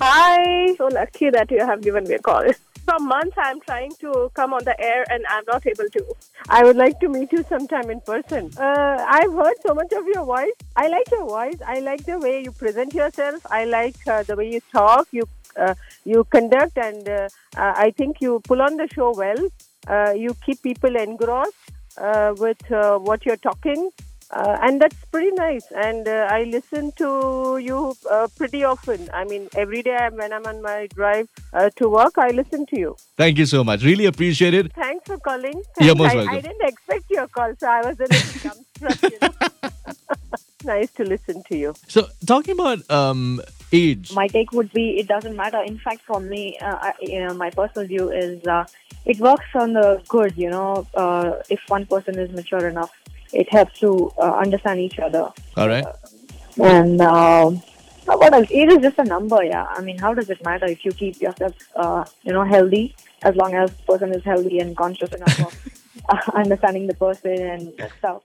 Hi. So lucky that you have given me a call. For months, I'm trying to come on the air and I'm not able to. I would like to meet you sometime in person. Uh, I've heard so much of your voice. I like your voice. I like the way you present yourself. I like uh, the way you talk. You uh, you conduct, and uh, uh, I think you pull on the show well. Uh, you keep people engrossed with what you're talking. Uh, and that's pretty nice. And uh, I listen to you uh, pretty often. I mean, every day when I'm on my drive uh, to work, I listen to you. Thank you so much. Really appreciate it. Thanks for calling. You're most I, welcome. I didn't expect your call, so I was a little dumbstruck. You know? nice to listen to you. So, talking about um, age, my take would be it doesn't matter. In fact, for me, uh, I, you know, my personal view is uh, it works on the good. You know, uh, if one person is mature enough, it helps to uh, understand each other. all right? And uh, what else? Age is just a number. Yeah, I mean, how does it matter if you keep yourself, uh, you know, healthy? As long as person is healthy and conscious enough of uh, understanding the person and stuff.